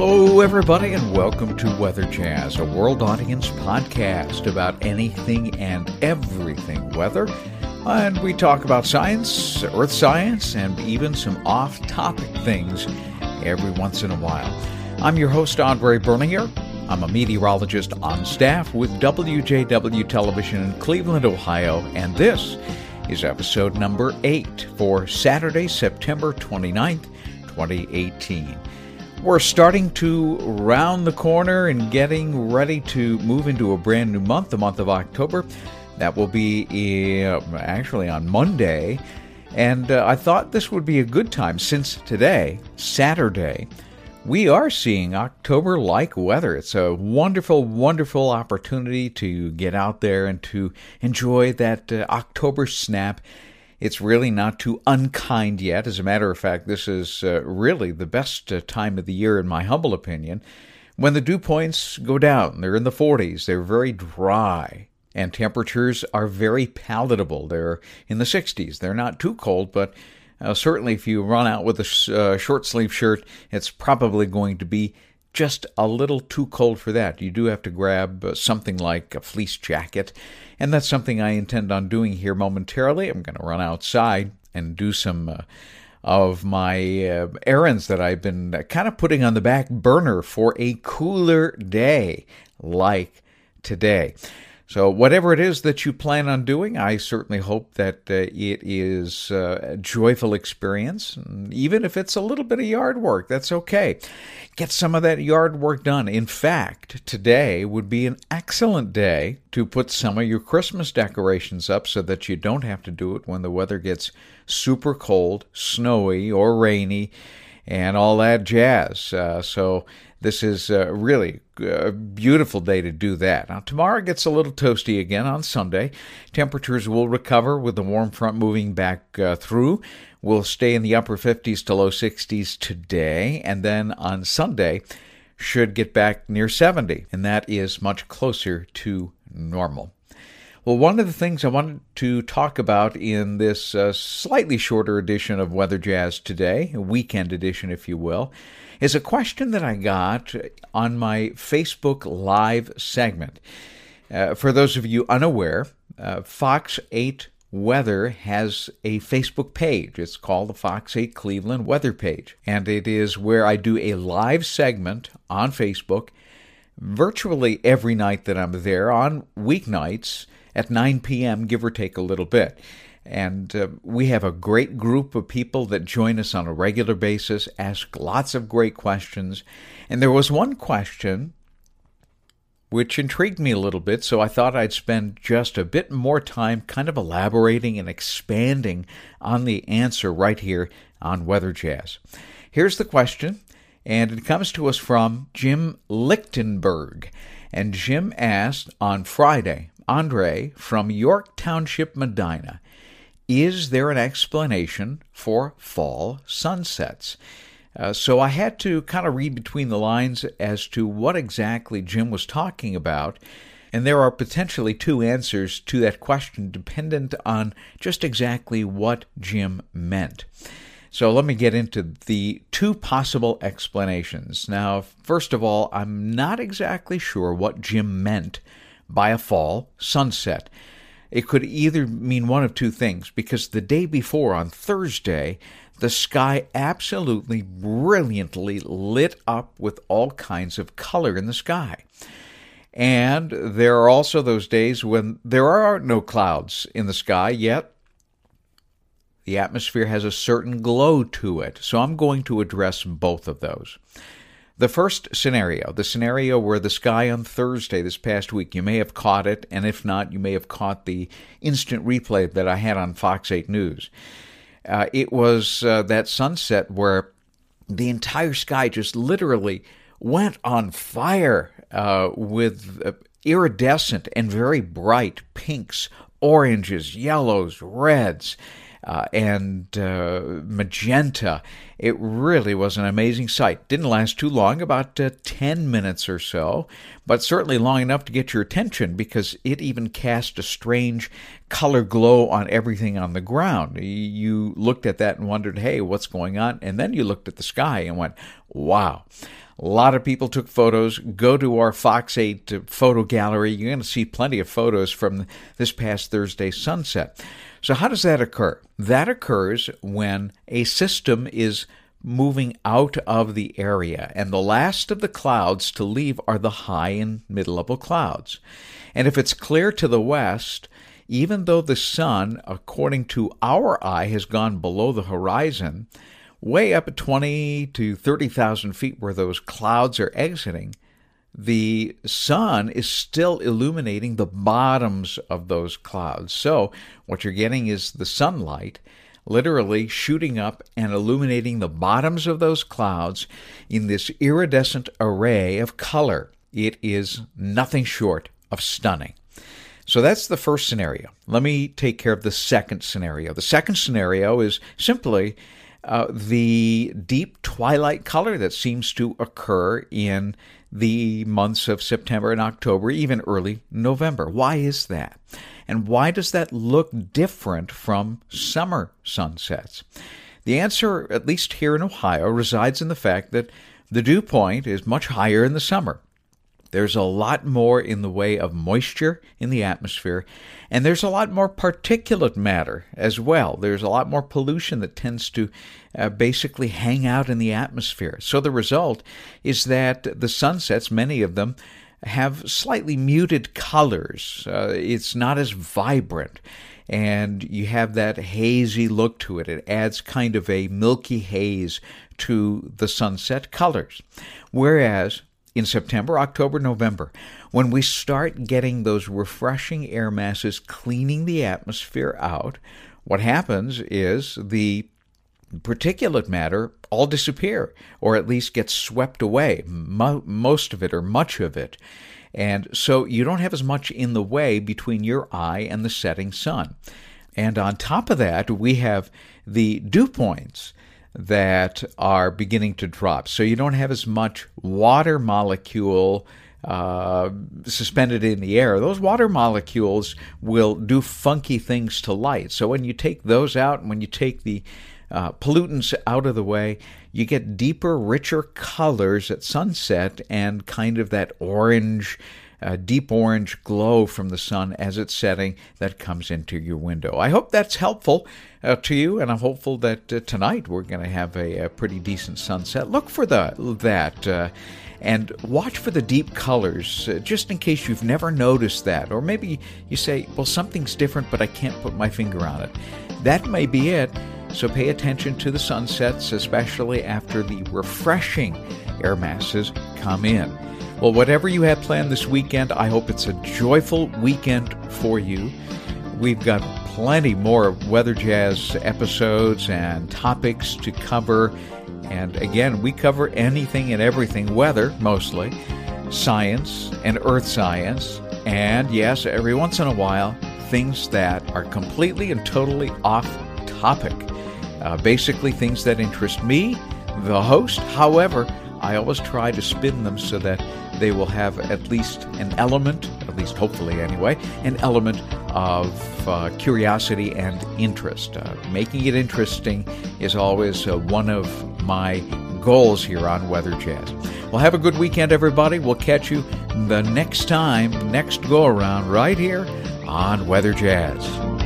Hello, everybody, and welcome to Weather Jazz, a world audience podcast about anything and everything weather. And we talk about science, earth science, and even some off topic things every once in a while. I'm your host, Andre Bernier. I'm a meteorologist on staff with WJW Television in Cleveland, Ohio, and this is episode number 8 for Saturday, September 29th, 2018. We're starting to round the corner and getting ready to move into a brand new month, the month of October. That will be uh, actually on Monday. And uh, I thought this would be a good time since today, Saturday, we are seeing October like weather. It's a wonderful, wonderful opportunity to get out there and to enjoy that uh, October snap it's really not too unkind yet. As a matter of fact, this is uh, really the best uh, time of the year, in my humble opinion, when the dew points go down. They're in the 40s, they're very dry, and temperatures are very palatable. They're in the 60s. They're not too cold, but uh, certainly if you run out with a uh, short sleeve shirt, it's probably going to be just a little too cold for that. You do have to grab uh, something like a fleece jacket, and that's something I intend on doing here momentarily. I'm going to run outside and do some uh, of my uh, errands that I've been uh, kind of putting on the back burner for a cooler day like today. So, whatever it is that you plan on doing, I certainly hope that uh, it is uh, a joyful experience. Even if it's a little bit of yard work, that's okay. Get some of that yard work done. In fact, today would be an excellent day to put some of your Christmas decorations up so that you don't have to do it when the weather gets super cold, snowy, or rainy, and all that jazz. Uh, so, this is uh, really a beautiful day to do that. Now, tomorrow gets a little toasty again on Sunday. Temperatures will recover with the warm front moving back uh, through. We'll stay in the upper 50s to low 60s today, and then on Sunday should get back near 70, and that is much closer to normal. Well, one of the things I wanted to talk about in this uh, slightly shorter edition of Weather Jazz today, a weekend edition, if you will, is a question that I got on my Facebook Live segment. Uh, for those of you unaware, uh, Fox 8 Weather has a Facebook page. It's called the Fox 8 Cleveland Weather page. And it is where I do a live segment on Facebook virtually every night that I'm there on weeknights at 9 p.m., give or take a little bit. And uh, we have a great group of people that join us on a regular basis, ask lots of great questions. And there was one question which intrigued me a little bit, so I thought I'd spend just a bit more time kind of elaborating and expanding on the answer right here on Weather Jazz. Here's the question, and it comes to us from Jim Lichtenberg. And Jim asked on Friday, Andre from York Township, Medina, is there an explanation for fall sunsets? Uh, so I had to kind of read between the lines as to what exactly Jim was talking about. And there are potentially two answers to that question, dependent on just exactly what Jim meant. So let me get into the two possible explanations. Now, first of all, I'm not exactly sure what Jim meant by a fall sunset. It could either mean one of two things, because the day before, on Thursday, the sky absolutely brilliantly lit up with all kinds of color in the sky. And there are also those days when there are no clouds in the sky, yet the atmosphere has a certain glow to it. So I'm going to address both of those. The first scenario, the scenario where the sky on Thursday this past week, you may have caught it, and if not, you may have caught the instant replay that I had on Fox 8 News. Uh, it was uh, that sunset where the entire sky just literally went on fire uh, with uh, iridescent and very bright pinks, oranges, yellows, reds uh, and uh, magenta. It really was an amazing sight. Didn't last too long, about uh, 10 minutes or so, but certainly long enough to get your attention because it even cast a strange color glow on everything on the ground. You looked at that and wondered, hey, what's going on? And then you looked at the sky and went, wow. A lot of people took photos. Go to our Fox 8 uh, photo gallery. You're going to see plenty of photos from this past Thursday sunset. So, how does that occur? That occurs when a system is moving out of the area, and the last of the clouds to leave are the high and mid level clouds. And if it's clear to the west, even though the sun, according to our eye, has gone below the horizon, way up at 20 to 30,000 feet where those clouds are exiting, the sun is still illuminating the bottoms of those clouds. So, what you're getting is the sunlight literally shooting up and illuminating the bottoms of those clouds in this iridescent array of color. It is nothing short of stunning. So that's the first scenario. Let me take care of the second scenario. The second scenario is simply uh, the deep twilight color that seems to occur in the months of September and October, even early November. Why is that? And why does that look different from summer sunsets? The answer, at least here in Ohio, resides in the fact that the dew point is much higher in the summer. There's a lot more in the way of moisture in the atmosphere, and there's a lot more particulate matter as well. There's a lot more pollution that tends to uh, basically hang out in the atmosphere. So the result is that the sunsets, many of them, have slightly muted colors. Uh, it's not as vibrant. And you have that hazy look to it. It adds kind of a milky haze to the sunset colors. Whereas in September, October, November, when we start getting those refreshing air masses cleaning the atmosphere out, what happens is the particulate matter all disappear or at least gets swept away. Mo- most of it or much of it. And so you don't have as much in the way between your eye and the setting sun. And on top of that we have the dew points that are beginning to drop so you don't have as much water molecule uh, suspended in the air, those water molecules will do funky things to light. So when you take those out, and when you take the uh, pollutants out of the way, you get deeper, richer colors at sunset and kind of that orange, uh, deep orange glow from the sun as it's setting that comes into your window. I hope that's helpful uh, to you, and I'm hopeful that uh, tonight we're going to have a, a, pretty decent sunset. Look for the, that. Uh, and watch for the deep colors, uh, just in case you've never noticed that. Or maybe you say, well, something's different, but I can't put my finger on it. That may be it. So pay attention to the sunsets, especially after the refreshing air masses come in. Well, whatever you have planned this weekend, I hope it's a joyful weekend for you. We've got plenty more Weather Jazz episodes and topics to cover. And again, we cover anything and everything weather, mostly, science and earth science, and yes, every once in a while, things that are completely and totally off topic. Uh, basically, things that interest me, the host. However, I always try to spin them so that they will have at least an element, at least hopefully anyway, an element of uh, curiosity and interest. Uh, making it interesting is always uh, one of my goals here on Weather Jazz. Well, have a good weekend, everybody. We'll catch you the next time, next go around, right here on Weather Jazz.